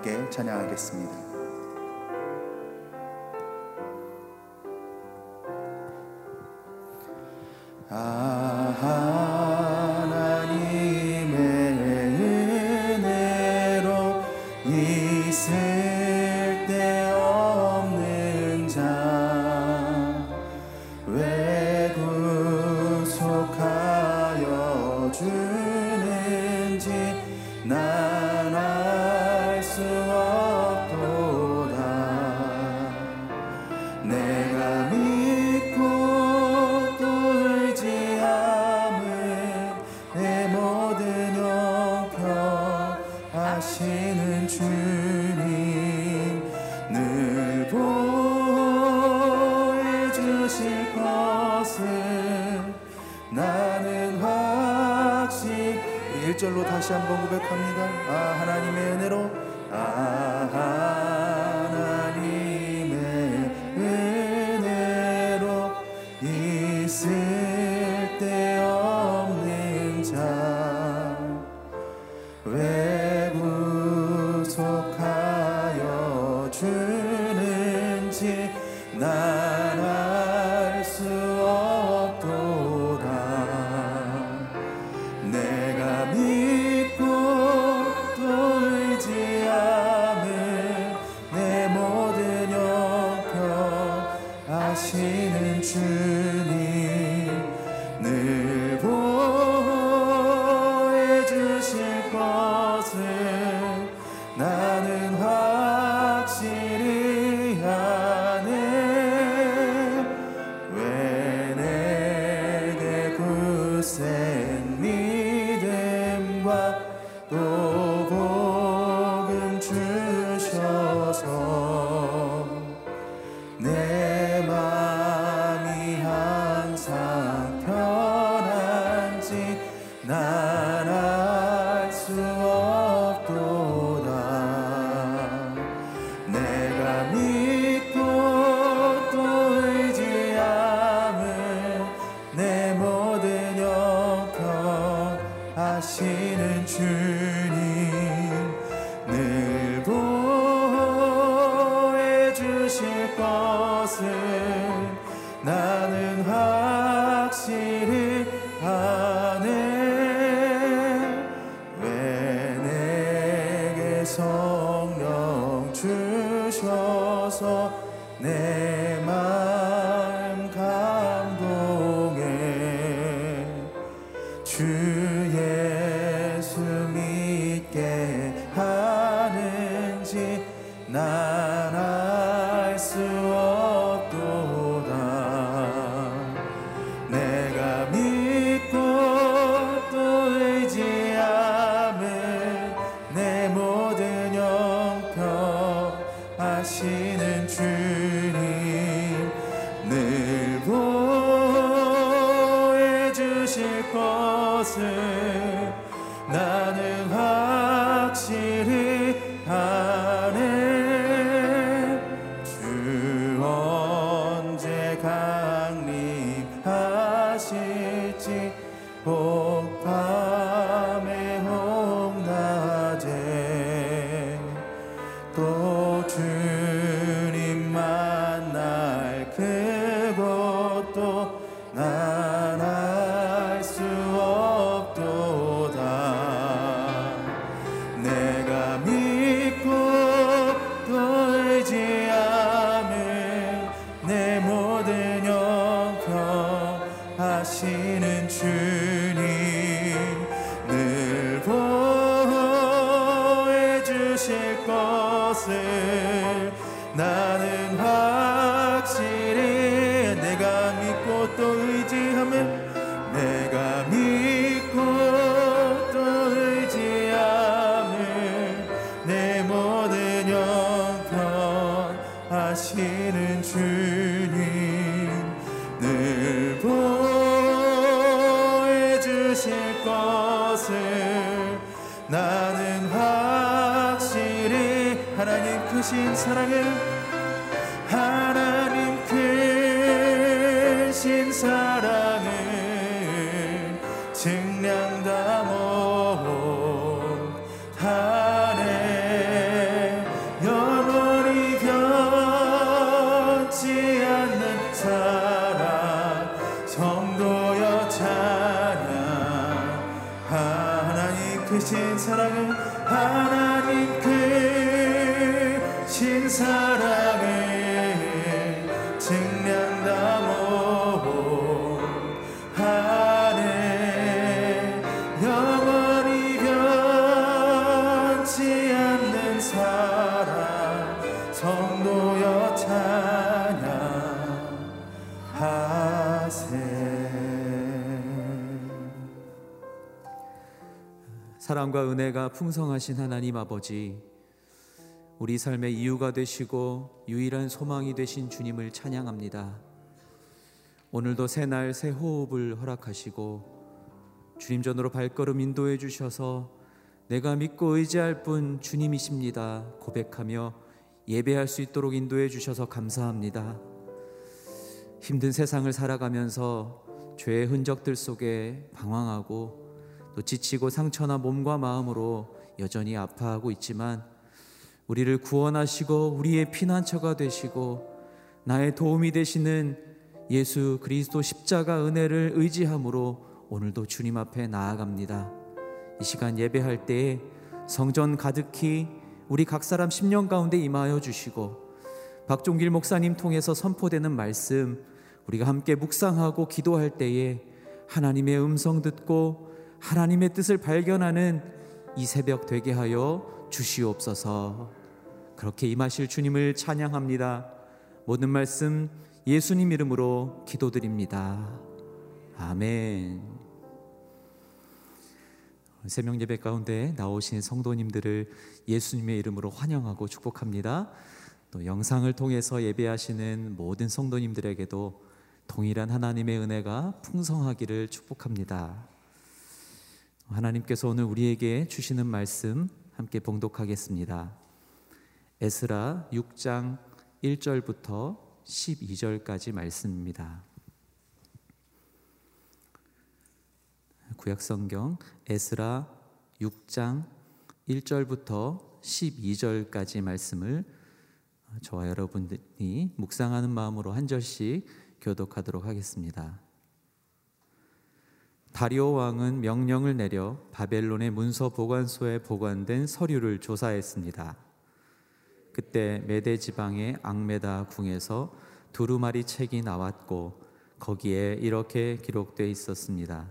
함께 찬양하겠습니다. 다시 한번 고백합니다. 아 하나님의 은혜로 아하 toi. Oh. night. 하시는 주. 크신 사랑을 하나님 크신 사랑을 증량 다 못하네 영원히 변치 않는 사랑 성도여 찬양. 하나님 크신 사랑을 하나님 크 에 증량다 모하네 영원히 변치 않는 사랑 성도여 찬양하세. 사랑과 은혜가 풍성하신 하나님 아버지, 우리 삶의 이유가 되시고 유일한 소망이 되신 주님을 찬양합니다. 오늘도 새날 새 호흡을 허락하시고 주님 전으로 발걸음 인도해 주셔서 내가 믿고 의지할 분 주님이십니다. 고백하며 예배할 수 있도록 인도해 주셔서 감사합니다. 힘든 세상을 살아가면서 죄의 흔적들 속에 방황하고 또 지치고 상처나 몸과 마음으로 여전히 아파하고 있지만 우리를 구원하시고 우리의 피난처가 되시고 나의 도움이 되시는 예수 그리스도 십자가 은혜를 의지함으로 오늘도 주님 앞에 나아갑니다. 이 시간 예배할 때에 성전 가득히 우리 각 사람 10년 가운데 임하여 주시고 박종길 목사님 통해서 선포되는 말씀 우리가 함께 묵상하고 기도할 때에 하나님의 음성 듣고 하나님의 뜻을 발견하는 이 새벽 되게 하여 주시옵소서. 그렇게 임하실 주님을 찬양합니다. 모든 말씀 예수님 이름으로 기도드립니다. 아멘. 새벽 예배 가운데 나오신 성도님들을 예수님의 이름으로 환영하고 축복합니다. 또 영상을 통해서 예배하시는 모든 성도님들에게도 동일한 하나님의 은혜가 풍성하기를 축복합니다. 하나님께서 오늘 우리에게 주시는 말씀 함께 봉독하겠습니다. 에스라 6장 1절부터 12절까지 말씀입니다. 구약 성경 에스라 6장 1절부터 12절까지 말씀을 저와 여러분들이 묵상하는 마음으로 한 절씩 교독하도록 하겠습니다. 다리오 왕은 명령을 내려 바벨론의 문서 보관소에 보관된 서류를 조사했습니다. 그때 메대 지방의 앙메다 궁에서 두루마리 책이 나왔고 거기에 이렇게 기록되어 있었습니다.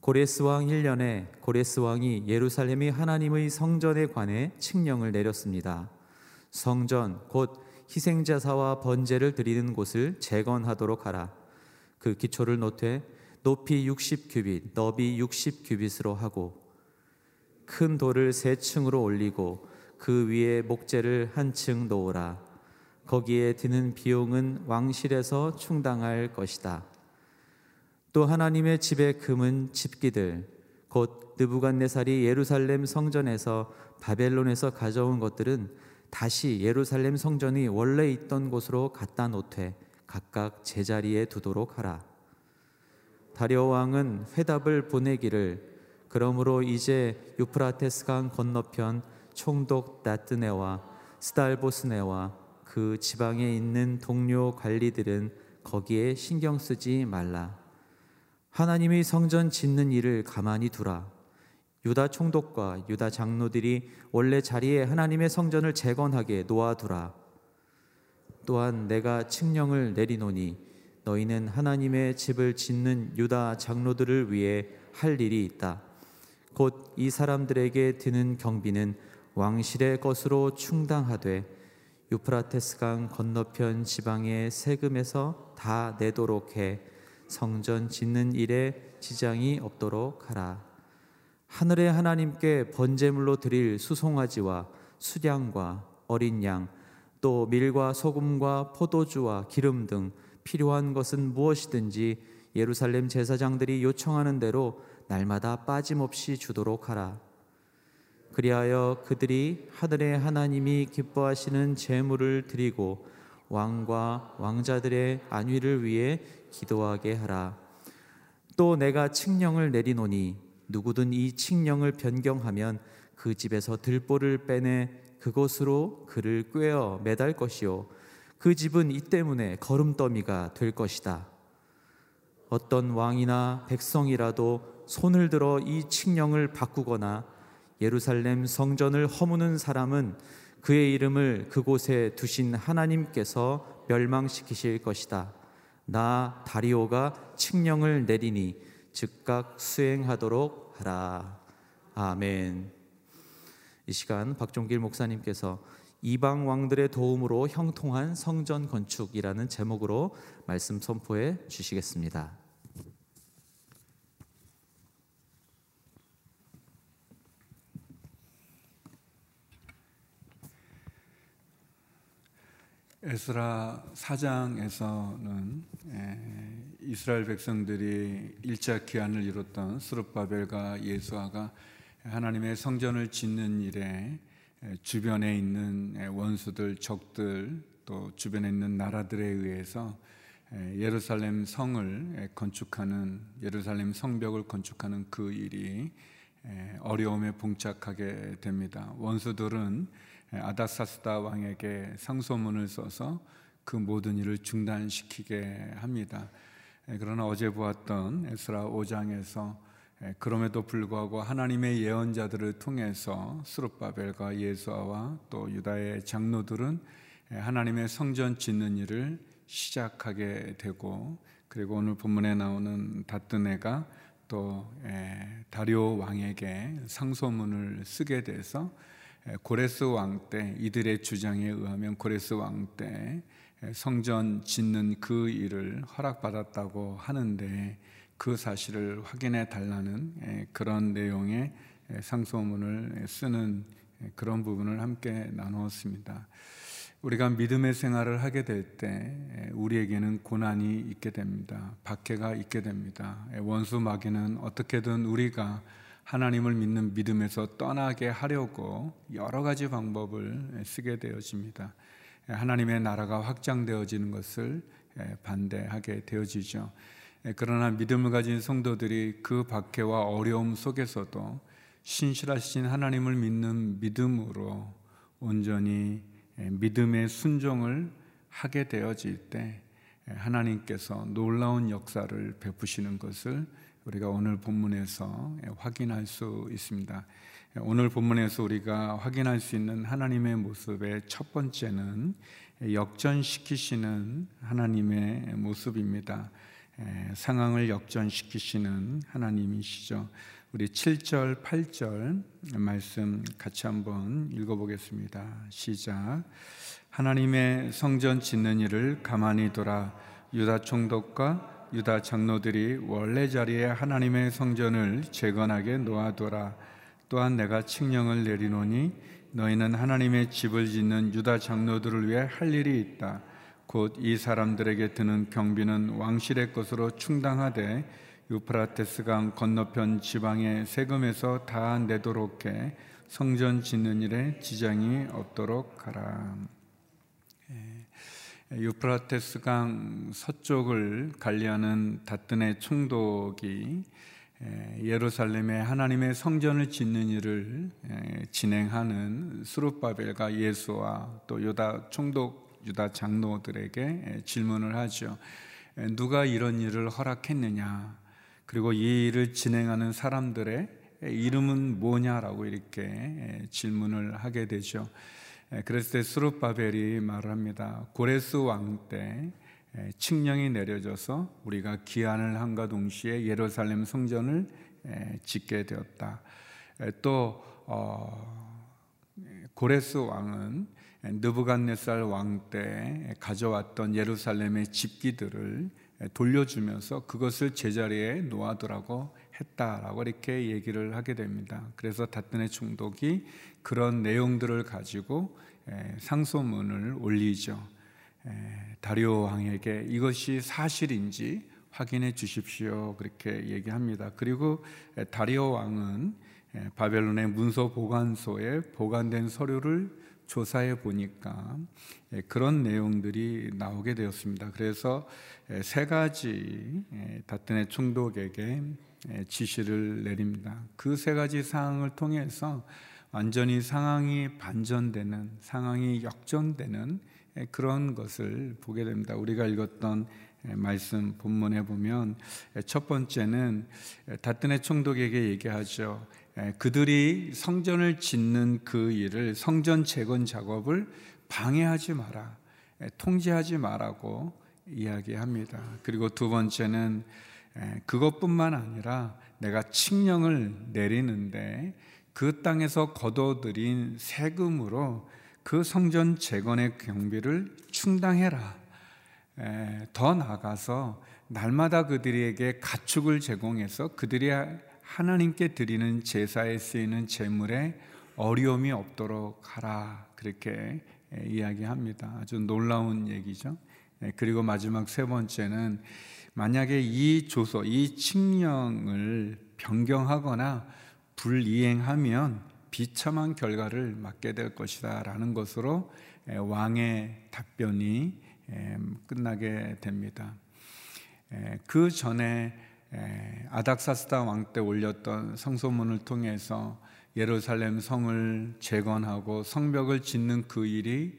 고레스 왕 1년에 고레스 왕이 예루살렘이 하나님의 성전에 관해 칙령을 내렸습니다. 성전 곧 희생제사와 번제를 드리는 곳을 재건하도록 하라. 그 기초를 놓되 높이 60규빗, 너비 60규빗으로 하고 큰 돌을 세 층으로 올리고 그 위에 목재를 한층 놓으라. 거기에 드는 비용은 왕실에서 충당할 것이다. 또 하나님의 집의 금은 집기들 곧 느부갓네살이 예루살렘 성전에서 바벨론에서 가져온 것들은 다시 예루살렘 성전이 원래 있던 곳으로 갖다 놓되 각각 제자리에 두도록 하라. 다리오 왕은 회답을 보내기를 그러므로 이제 유프라테스 강 건너편 총독 나뜨네와 스달보스네와 그 지방에 있는 동료 관리들은 거기에 신경 쓰지 말라. 하나님이 성전 짓는 일을 가만히 두라. 유다 총독과 유다 장로들이 원래 자리에 하나님의 성전을 재건하게 놓아두라. 또한 내가 칙령을 내리노니 너희는 하나님의 집을 짓는 유다 장로들을 위해 할 일이 있다. 곧 이 사람들에게 드는 경비는 왕실의 것으로 충당하되 유프라테스 강 건너편 지방의 세금에서 다 내도록 해 성전 짓는 일에 지장이 없도록 하라. 하늘의 하나님께 번제물로 드릴 수송아지와 수량과 어린 양, 또 밀과 소금과 포도주와 기름 등 필요한 것은 무엇이든지 예루살렘 제사장들이 요청하는 대로 날마다 빠짐없이 주도록 하라. 그리하여 그들이 하늘의 하나님이 기뻐하시는 제물을 드리고 왕과 왕자들의 안위를 위해 기도하게 하라. 또 내가 칙령을 내리노니 누구든 이 칙령을 변경하면 그 집에서 들보를 빼내 그곳으로 그를 꿰어 매달 것이요 그 집은 이 때문에 거름더미가 될 것이다. 어떤 왕이나 백성이라도 손을 들어 이 칙령을 바꾸거나 예루살렘 성전을 허무는 사람은 그의 이름을 그곳에 두신 하나님께서 멸망시키실 것이다. 나 다리오가 칙령을 내리니 즉각 수행하도록 하라. 아멘. 이 시간 박종길 목사님께서 이방 왕들의 도움으로 형통한 성전 건축이라는 제목으로 말씀 선포해 주시겠습니다. 에스라 사장에서는 이스라엘 백성들이 일차 기한을 이뤘던 스룹바벨과 예수아가 하나님의 성전을 짓는 일에 주변에 있는 원수들, 적들 또 주변에 있는 나라들에 의해서 예루살렘 성을 건축하는 예루살렘 성벽을 건축하는 그 일이 어려움에 봉착하게 됩니다. 원수들은 아다사스다 왕에게 상소문을 써서 그 모든 일을 중단시키게 합니다. 그러나 어제 보았던 에스라 5장에서 그럼에도 불구하고 하나님의 예언자들을 통해서 스룹바벨과 예수아와 또 유다의 장로들은 하나님의 성전 짓는 일을 시작하게 되고 그리고 오늘 본문에 나오는 다뜨네가 또 다리오 왕에게 상소문을 쓰게 돼서 고레스 왕 때 이들의 주장에 의하면 고레스 왕 때 성전 짓는 그 일을 허락받았다고 하는데 그 사실을 확인해 달라는 그런 내용의 상소문을 쓰는 그런 부분을 함께 나누었습니다. 우리가 믿음의 생활을 하게 될 때 우리에게는 고난이 있게 됩니다. 박해가 있게 됩니다. 원수 마귀는 어떻게든 우리가 하나님을 믿는 믿음에서 떠나게 하려고 여러 가지 방법을 쓰게 되어집니다. 하나님의 나라가 확장되어지는 것을 반대하게 되어지죠. 그러나 믿음을 가진 성도들이 그 박해와 어려움 속에서도 신실하신 하나님을 믿는 믿음으로 온전히 믿음의 순종을 하게 되어질 때 하나님께서 놀라운 역사를 베푸시는 것을 우리가 오늘 본문에서 확인할 수 있습니다. 오늘 본문에서 우리가 확인할 수 있는 하나님의 모습의 첫 번째는 역전시키시는 하나님의 모습입니다. 상황을 역전시키시는 하나님이시죠. 우리 7절, 8절 말씀 같이 한번 읽어보겠습니다. 시작. 하나님의 성전 짓는 일을 가만히 돌아 유다 총독과 유다 장로들이 원래 자리에 하나님의 성전을 재건하게 놓아둬라. 또한 내가 칙령을 내리노니 너희는 하나님의 집을 짓는 유다 장로들을 위해 할 일이 있다. 곧 이 사람들에게 드는 경비는 왕실의 것으로 충당하되 유프라테스 강 건너편 지방의 세금에서 다 내도록 해 성전 짓는 일에 지장이 없도록 하라. 유프라테스 강 서쪽을 관리하는 다뜬의 총독이 예루살렘에 하나님의 성전을 짓는 일을 진행하는 수룹바벨과 예수와 또 유다 총독 유다 장로들에게 질문을 하죠. 누가 이런 일을 허락했느냐? 그리고 이 일을 진행하는 사람들의 이름은 뭐냐라고 이렇게 질문을 하게 되죠. 그랬을 때 수룹바벨이 말합니다. 고레스 왕 때 칙령이 내려져서 우리가 기한을 한과 동시에 예루살렘 성전을 짓게 되었다. 또 어, 고레스 왕은 느부갓네살 왕 때 가져왔던 예루살렘의 집기들을 돌려주면서 그것을 제자리에 놓아두라고 했다라고 이렇게 얘기를 하게 됩니다. 그래서 다뜬의 총독이 그런 내용들을 가지고 상소문을 올리죠. 다리오 왕에게 이것이 사실인지 확인해 주십시오. 그렇게 얘기합니다. 그리고 다리오 왕은 바벨론의 문서 보관소에 보관된 서류를 조사해 보니까 그런 내용들이 나오게 되었습니다. 그래서 세 가지 다튼의 총독에게 지시를 내립니다. 그 세 가지 사항을 통해서 완전히 상황이 반전되는 상황이 역전되는 그런 것을 보게 됩니다. 우리가 읽었던 말씀 본문에 보면 첫 번째는 다뜬의 총독에게 얘기하죠. 에, 그들이 성전을 짓는 그 일을 성전 재건 작업을 방해하지 마라, 에, 통제하지 마라고 이야기합니다. 그리고 두 번째는 에, 그것뿐만 아니라 내가 칙령을 내리는데 그 땅에서 거둬들인 세금으로 그 성전 재건의 경비를 충당해라. 에, 더 나아가서 날마다 그들에게 가축을 제공해서 그들이 하나님께 드리는 제사에 쓰이는 제물에 어려움이 없도록 하라 그렇게 이야기합니다. 아주 놀라운 얘기죠. 그리고 마지막 세 번째는 만약에 이 조서, 이 칙령을 변경하거나 불이행하면 비참한 결과를 맞게 될 것이다라는 것으로 왕의 답변이 끝나게 됩니다. 그 전에 아닥사스다 왕 때 올렸던 성소문을 통해서 예루살렘 성을 재건하고 성벽을 짓는 그 일이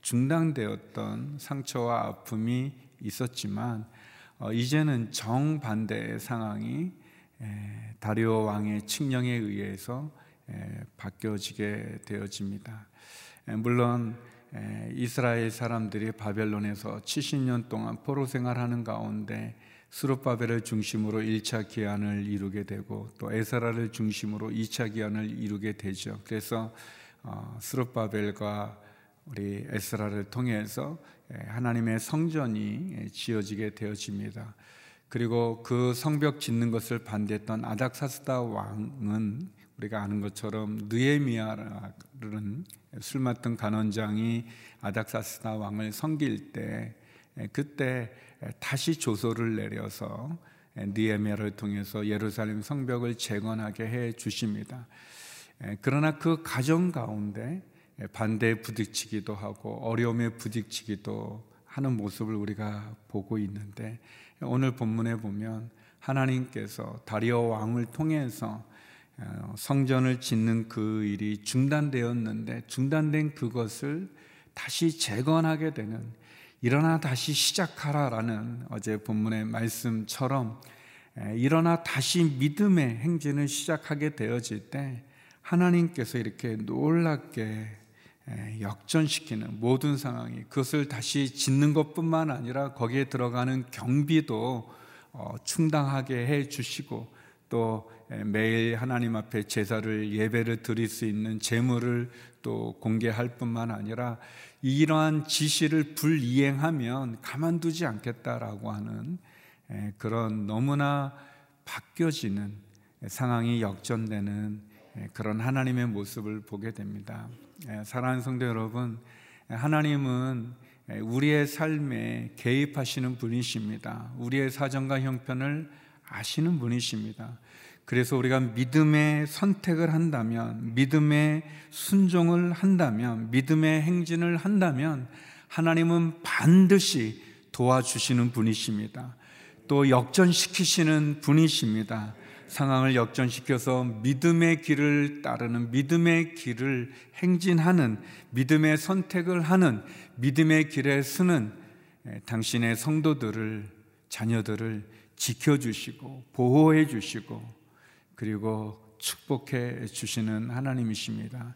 중단되었던 상처와 아픔이 있었지만 어, 이제는 정반대의 상황이 다리오 왕의 칙령에 의해서 바뀌어지게 되어집니다. 물론 이스라엘 사람들이 바벨론에서 70년 동안 포로 생활하는 가운데 수르바벨을 중심으로 1차 기한을 이루게 되고 또 에스라를 중심으로 2차 기한을 이루게 되죠. 그래서 어, 수르바벨과 우리 에스라를 통해서 하나님의 성전이 지어지게 되어집니다. 그리고 그 성벽 짓는 것을 반대했던 아닥사스다 왕은 우리가 아는 것처럼 느에미아라는 술 맡은 간원장이 아닥사스다 왕을 섬길 때 그때 다시 조소를 내려서 니에미아를 통해서 예루살렘 성벽을 재건하게 해 주십니다. 그러나 그 가정 가운데 반대에 부딪히기도 하고 어려움에 부딪히기도 하는 모습을 우리가 보고 있는데 오늘 본문에 보면 하나님께서 다리오 왕을 통해서 어, 성전을 짓는 그 일이 중단되었는데 중단된 그것을 다시 재건하게 되는 일어나 다시 시작하라라는 어제 본문의 말씀처럼 일어나 다시 믿음의 행진을 시작하게 되어질 때 하나님께서 이렇게 놀랍게 역전시키는 모든 상황이 그것을 다시 짓는 것뿐만 아니라 거기에 들어가는 경비도 어, 충당하게 해 주시고 또 매일 하나님 앞에 제사를 예배를 드릴 수 있는 재물을 또 공개할 뿐만 아니라 이러한 지시를 불이행하면 가만두지 않겠다라고 하는 그런 너무나 바뀌어지는 상황이 역전되는 그런 하나님의 모습을 보게 됩니다. 사랑하는 성도 여러분, 하나님은 우리의 삶에 개입하시는 분이십니다. 우리의 사정과 형편을 아시는 분이십니다. 그래서 우리가 믿음의 선택을 한다면, 믿음의 순종을 한다면, 믿음의 행진을 한다면, 하나님은 반드시 도와주시는 분이십니다. 또 역전시키시는 분이십니다. 상황을 역전시켜서 믿음의 길을 따르는 믿음의 길을 행진하는 믿음의 선택을 하는 믿음의 길에 서는 당신의 성도들을 자녀들을 지켜주시고 보호해 주시고 그리고 축복해 주시는 하나님이십니다.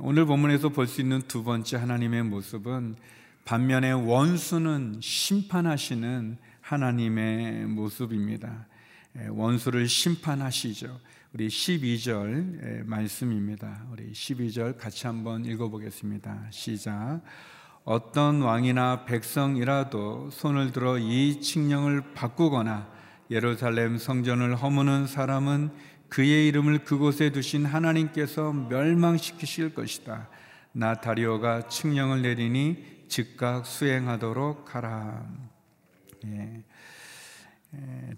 오늘 본문에서 볼 수 있는 두 번째 하나님의 모습은 반면에 원수는 심판하시는 하나님의 모습입니다. 원수를 심판하시죠. 우리 12절 말씀입니다. 우리 12절 같이 한번 읽어보겠습니다. 시작. 어떤 왕이나 백성이라도 손을 들어 이 칙령을 바꾸거나 예루살렘 성전을 허무는 사람은 그의 이름을 그곳에 두신 하나님께서 멸망시키실 것이다. 나 다리오가 칙령을 내리니 즉각 수행하도록 하라. 예.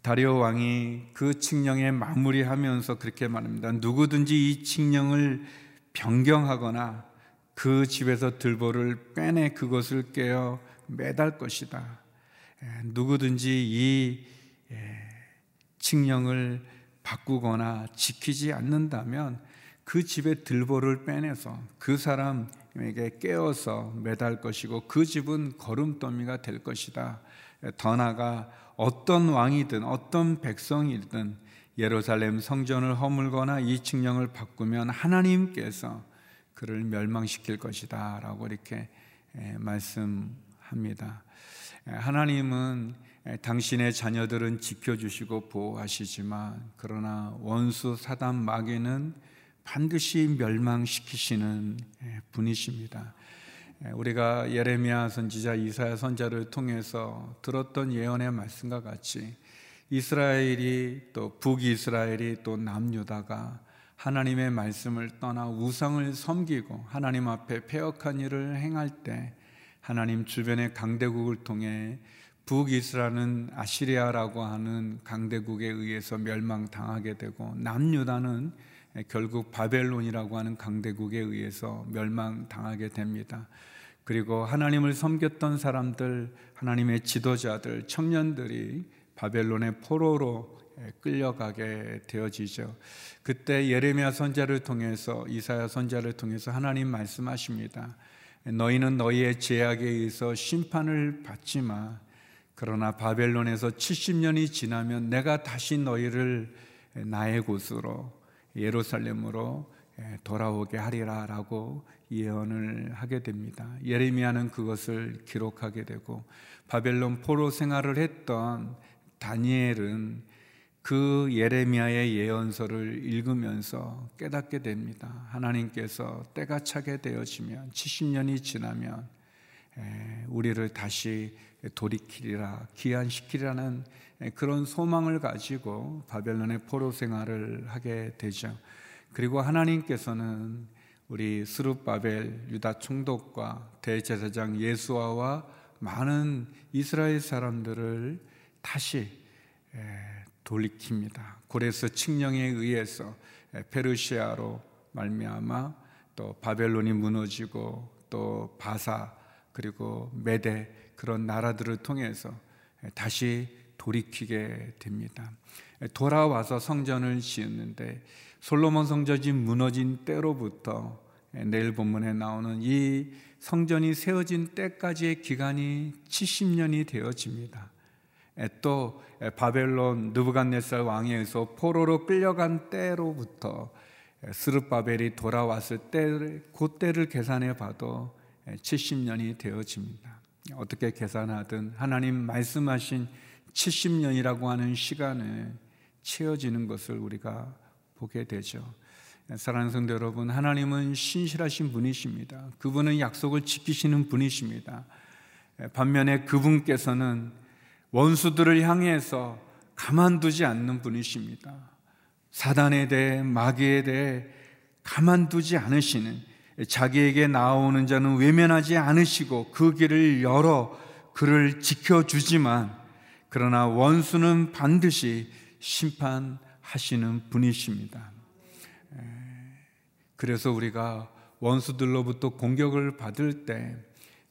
다리오 왕이 그 칙령에 마무리하면서 그렇게 말합니다. 누구든지 이 칙령을 변경하거나 그 집에서 들보를 빼내 그것을 깨어 매달 것이다. 누구든지 이 칙령을 바꾸거나 지키지 않는다면 그 집의 들보를 빼내서 그 사람에게 깨어서 매달 것이고 그 집은 거름더미가 될 것이다. 더 나아가 어떤 왕이든 어떤 백성이든 예루살렘 성전을 허물거나 이 칙령을 바꾸면 하나님께서 그를 멸망시킬 것이다 라고 이렇게 말씀합니다. 하나님은 당신의 자녀들은 지켜주시고 보호하시지만 그러나 원수 사단 마귀는 반드시 멸망시키시는 분이십니다. 우리가 예레미야 선지자 이사야 선자를 통해서 들었던 예언의 말씀과 같이 이스라엘이 또 북이스라엘이 또 남유다가 하나님의 말씀을 떠나 우상을 섬기고 하나님 앞에 폐역한 일을 행할 때 하나님 주변의 강대국을 통해 북이스라엘은 아시리아라고 하는 강대국에 의해서 멸망당하게 되고 남유다는 결국 바벨론이라고 하는 강대국에 의해서 멸망당하게 됩니다. 그리고 하나님을 섬겼던 사람들, 하나님의 지도자들, 청년들이 바벨론의 포로로 끌려가게 되어지죠. 그때 예레미야 선자를 통해서 이사야 선자를 통해서 하나님 말씀하십니다. 너희는 너희의 죄악에 의해서 심판을 받지 마. 그러나 바벨론에서 70년이 지나면 내가 다시 너희를 나의 곳으로 예루살렘으로 돌아오게 하리라라고 예언을 하게 됩니다. 예레미야는 그것을 기록하게 되고 바벨론 포로 생활을 했던 다니엘은 그 예레미야의 예언서를 읽으면서 깨닫게 됩니다. 하나님께서 때가 차게 되어지면 70년이 지나면 우리를 다시 돌이키리라 기한시키라는 그런 소망을 가지고 바벨론의 포로 생활을 하게 되죠. 그리고 하나님께서는 우리 스룹바벨 유다 총독과 대제사장 예수아와 많은 이스라엘 사람들을 다시 돌이킵니다. 고레스 칙령에 의해서 페르시아로 말미암아 또 바벨론이 무너지고 또 바사 그리고 메대 그런 나라들을 통해서 다시 돌이키게 됩니다. 돌아와서 성전을 지었는데 솔로몬 성전이 무너진 때로부터 내일 본문에 나오는 이 성전이 세워진 때까지의 기간이 70년이 되어집니다. 또 바벨론 느부갓네살 왕에 의해서 포로로 끌려간 때로부터 스룹바벨이 돌아왔을 때 그때를 계산해 봐도 70년이 되어집니다. 어떻게 계산하든 하나님 말씀하신 70년이라고 하는 시간에 채워지는 것을 우리가 보게 되죠. 사랑하는 성도 여러분, 하나님은 신실하신 분이십니다. 그분은 약속을 지키시는 분이십니다. 반면에 그분께서는 원수들을 향해서 가만두지 않는 분이십니다. 사단에 대해 마귀에 대해 가만두지 않으시는 자기에게 나오는 자는 외면하지 않으시고 그 길을 열어 그를 지켜주지만 그러나 원수는 반드시 심판하시는 분이십니다. 그래서 우리가 원수들로부터 공격을 받을 때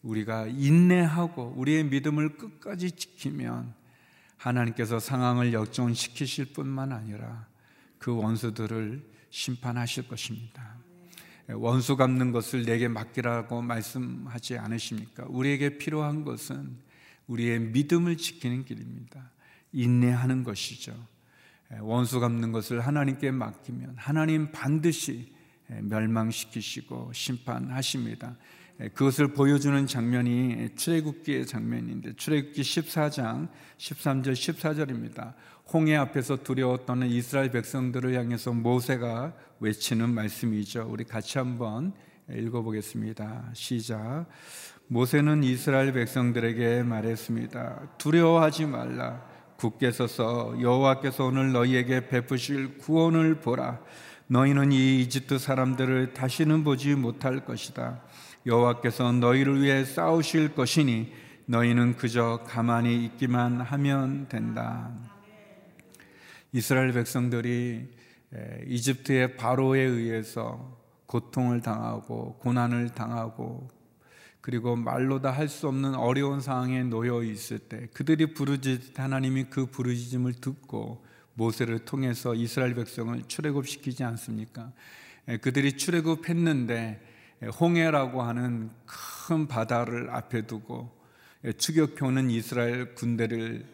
우리가 인내하고 우리의 믿음을 끝까지 지키면 하나님께서 상황을 역전시키실 뿐만 아니라 그 원수들을 심판하실 것입니다. 원수 갚는 것을 내게 맡기라고 말씀하지 않으십니까? 우리에게 필요한 것은 우리의 믿음을 지키는 길입니다. 인내하는 것이죠. 원수 갚는 것을 하나님께 맡기면 하나님 반드시 멸망시키시고 심판하십니다. 그것을 보여주는 장면이 출애굽기의 장면인데 출애굽기 14장 13절 14절입니다. 홍해 앞에서 떠는 이스라엘 백성들을 향해서 모세가 외치는 말씀이죠. 우리 같이 한번 읽어보겠습니다. 시작. 모세는 이스라엘 백성들에게 말했습니다. 두려워하지 말라. 굳게 서서 여호와께서 오늘 너희에게 베푸실 구원을 보라. 너희는 이 이집트 사람들을 다시는 보지 못할 것이다. 여호와께서 너희를 위해 싸우실 것이니 너희는 그저 가만히 있기만 하면 된다. 이스라엘 백성들이 이집트의 바로에 의해서 고통을 당하고 고난을 당하고 그리고 말로 다 할 수 없는 어려운 상황에 놓여 있을 때 그들이 부르짖 하나님이 그 부르짖음을 듣고 모세를 통해서 이스라엘 백성을 출애굽시키지 않습니까? 그들이 출애굽했는데 홍해라고 하는 큰 바다를 앞에 두고 추격해오는 이스라엘 군대를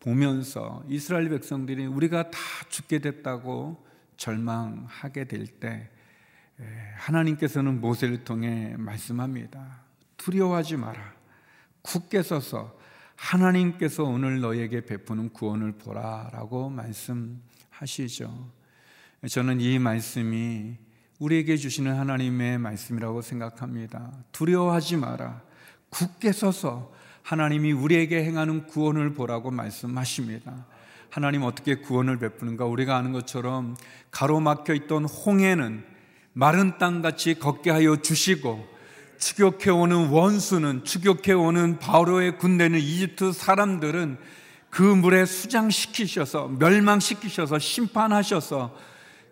보면서 이스라엘 백성들이 우리가 다 죽게 됐다고 절망하게 될 때 하나님께서는 모세를 통해 말씀합니다. 두려워하지 마라. 굳게 서서 하나님께서 오늘 너에게 베푸는 구원을 보라라고 말씀하시죠. 저는 이 말씀이 우리에게 주시는 하나님의 말씀이라고 생각합니다. 두려워하지 마라. 굳게 서서 하나님이 우리에게 행하는 구원을 보라고 말씀하십니다. 하나님 어떻게 구원을 베푸는가? 우리가 아는 것처럼 가로막혀 있던 홍해는 마른 땅 같이 걷게 하여 주시고 추격해오는 원수는 추격해오는 바로의 군대는 이집트 사람들은 그 물에 수장시키셔서 멸망시키셔서 심판하셔서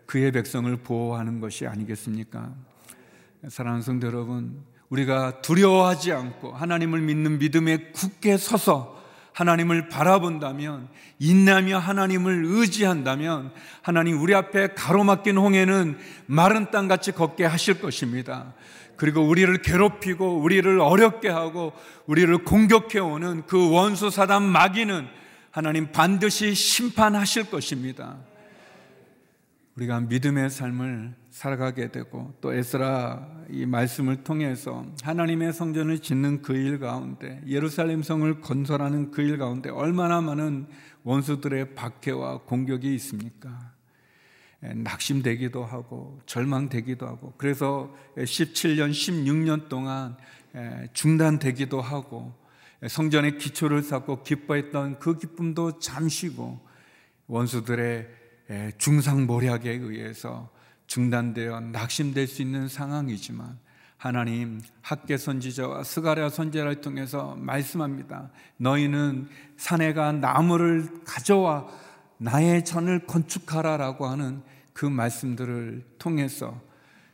그의 백성을 보호하는 것이 아니겠습니까? 사랑하는 성도 여러분, 우리가 두려워하지 않고 하나님을 믿는 믿음에 굳게 서서 하나님을 바라본다면 인내하며 하나님을 의지한다면 하나님 우리 앞에 가로막힌 홍해는 마른 땅같이 걷게 하실 것입니다. 그리고 우리를 괴롭히고 우리를 어렵게 하고 우리를 공격해 오는 그 원수 사단 마귀는 하나님 반드시 심판하실 것입니다. 우리가 믿음의 삶을 살아가게 되고 또 에스라 이 말씀을 통해서 하나님의 성전을 짓는 그 일 가운데 예루살렘 성을 건설하는 그 일 가운데 얼마나 많은 원수들의 박해와 공격이 있습니까? 낙심되기도 하고 절망되기도 하고 그래서 17년 16년 동안 중단되기도 하고 성전의 기초를 쌓고 기뻐했던 그 기쁨도 잠시고 원수들의 중상모략에 의해서 중단되어 낙심될 수 있는 상황이지만 하나님 학계 선지자와 스가랴 선지자를 통해서 말씀합니다. 너희는 산에 가 나무를 가져와 나의 전을 건축하라라고 하는 그 말씀들을 통해서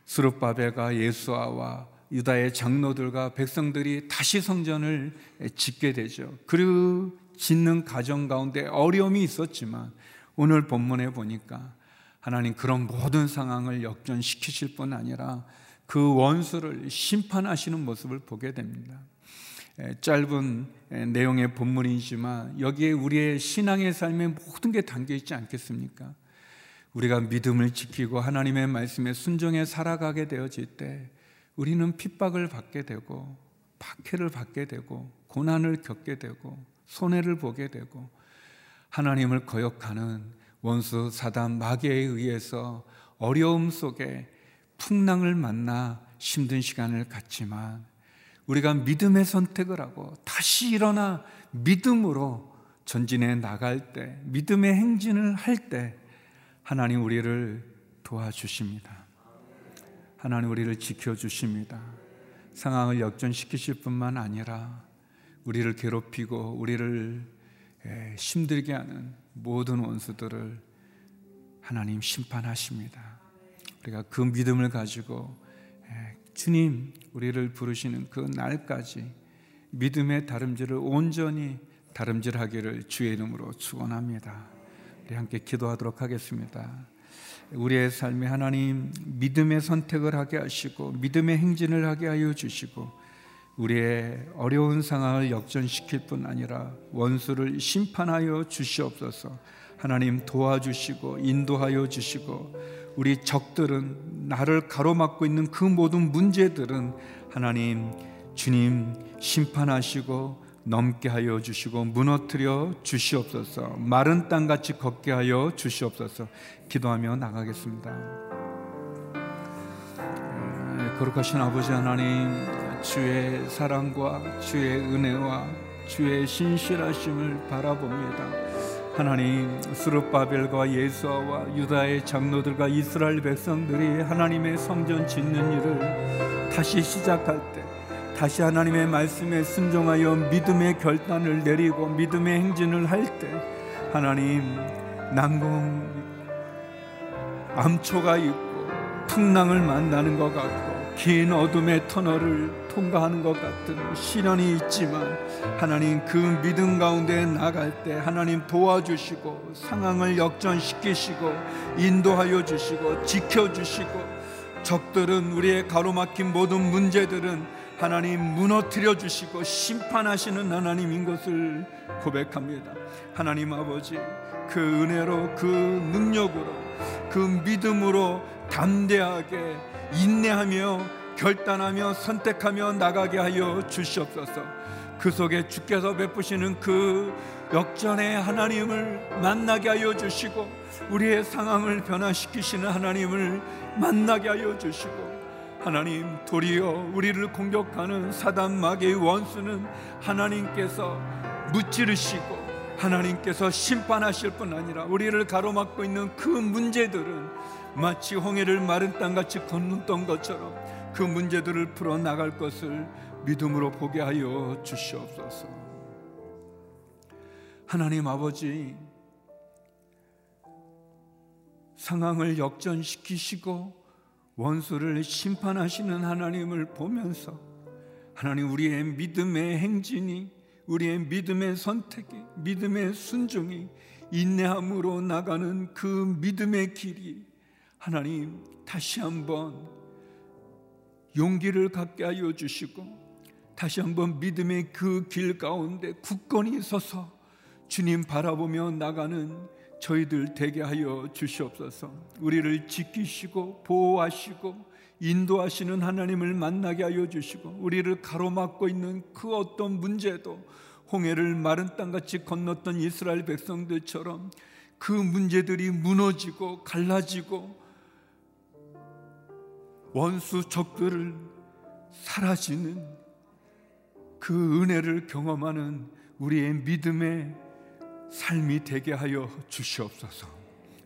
수르바벨과 예수아와 유다의 장로들과 백성들이 다시 성전을 짓게 되죠. 그 짓는 과정 가운데 어려움이 있었지만 오늘 본문에 보니까 하나님 그런 모든 상황을 역전시키실 뿐 아니라 그 원수를 심판하시는 모습을 보게 됩니다. 짧은 내용의 본문이지만 여기에 우리의 신앙의 삶의 모든 게 담겨 있지 않겠습니까? 우리가 믿음을 지키고 하나님의 말씀에 순종해 살아가게 되어질 때 우리는 핍박을 받게 되고 박해를 받게 되고 고난을 겪게 되고 손해를 보게 되고 하나님을 거역하는 원수 사단 마귀에 의해서 어려움 속에 풍랑을 만나 힘든 시간을 갖지만 우리가 믿음의 선택을 하고 다시 일어나 믿음으로 전진해 나갈 때 믿음의 행진을 할때 하나님 우리를 도와주십니다. 하나님 우리를 지켜주십니다. 상황을 역전시키실 뿐만 아니라 우리를 괴롭히고 우리를 힘들게 하는 모든 원수들을 하나님 심판하십니다. 우리가 그 믿음을 가지고 주님 우리를 부르시는 그 날까지 믿음의 다름질을 온전히 다름질하기를 주의 이름으로 축원합니다. 함께 기도하도록 하겠습니다. 우리의 삶에 하나님 믿음의 선택을 하게 하시고 믿음의 행진을 하게 하여 주시고 우리의 어려운 상황을 역전시킬 뿐 아니라 원수를 심판하여 주시옵소서. 하나님 도와주시고 인도하여 주시고 우리 적들은 나를 가로막고 있는 그 모든 문제들은 하나님 주님 심판하시고 넘게 하여 주시고 무너뜨려 주시옵소서. 마른 땅 같이 걷게 하여 주시옵소서. 기도하며 나가겠습니다. 네, 거룩하신 아버지 하나님 주의 사랑과 주의 은혜와 주의 신실하심을 바라봅니다. 하나님 수르바벨과 예수와 유다의 장로들과 이스라엘 백성들이 하나님의 성전 짓는 일을 다시 시작할 때 다시 하나님의 말씀에 순종하여 믿음의 결단을 내리고 믿음의 행진을 할 때 하나님 난공 암초가 있고 풍랑을 만나는 것 같고 긴 어둠의 터널을 통과하는 것 같은 시련이 있지만 하나님 그 믿음 가운데 나갈 때 하나님 도와주시고 상황을 역전시키시고 인도하여 주시고 지켜주시고 적들은 우리의 가로막힌 모든 문제들은 하나님 무너뜨려 주시고 심판하시는 하나님인 것을 고백합니다. 하나님 아버지 그 은혜로 그 능력으로 그 믿음으로 담대하게 인내하며 결단하며 선택하며 나가게 하여 주시옵소서. 그 속에 주께서 베푸시는 그 역전의 하나님을 만나게 하여 주시고 우리의 상황을 변화시키시는 하나님을 만나게 하여 주시고 하나님 도리어 우리를 공격하는 사단 마귀의 원수는 하나님께서 무찌르시고 하나님께서 심판하실 뿐 아니라 우리를 가로막고 있는 그 문제들은 마치 홍해를 마른 땅같이 건넜던 것처럼 그 문제들을 풀어 나갈 것을 믿음으로 보게 하여 주시옵소서. 하나님 아버지 상황을 역전시키시고 원수를 심판하시는 하나님을 보면서 하나님 우리의 믿음의 행진이 우리의 믿음의 선택이 믿음의 순종이 인내함으로 나가는 그 믿음의 길이 하나님 다시 한번 용기를 갖게 하여 주시고 다시 한번 믿음의 그 길 가운데 굳건히 서서 주님 바라보며 나가는 저희들 되게 하여 주시옵소서. 우리를 지키시고 보호하시고 인도하시는 하나님을 만나게 하여 주시고 우리를 가로막고 있는 그 어떤 문제도 홍해를 마른 땅같이 건넜던 이스라엘 백성들처럼 그 문제들이 무너지고 갈라지고 원수 적들을 사라지는 그 은혜를 경험하는 우리의 믿음의 삶이 되게 하여 주시옵소서.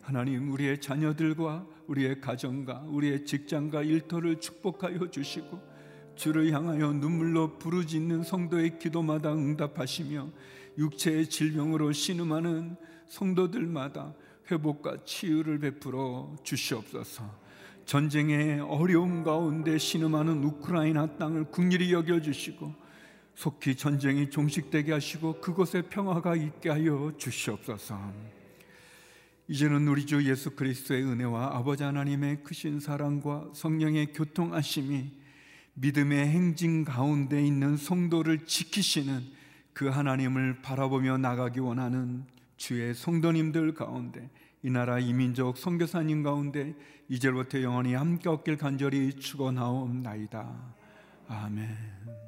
하나님 우리의 자녀들과 우리의 가정과 우리의 직장과 일터를 축복하여 주시고 주를 향하여 눈물로 부르짖는 성도의 기도마다 응답하시며 육체의 질병으로 신음하는 성도들마다 회복과 치유를 베풀어 주시옵소서. 전쟁의 어려움 가운데 신음하는 우크라이나 땅을 국리히 여겨 주시고 속히 전쟁이 종식되게 하시고 그곳에 평화가 있게 하여 주시옵소서. 이제는 우리 주 예수 그리스도의 은혜와 아버지 하나님의 크신 사랑과 성령의 교통하심이 믿음의 행진 가운데 있는 성도를 지키시는 그 하나님을 바라보며 나가기 원하는 주의 성도님들 가운데 이 나라 이민족 선교사님 가운데 이제부터 영원히 함께 얻길 간절히 축원하옵나이다. 아멘.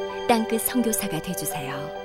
땅끝 성교사가 되주세요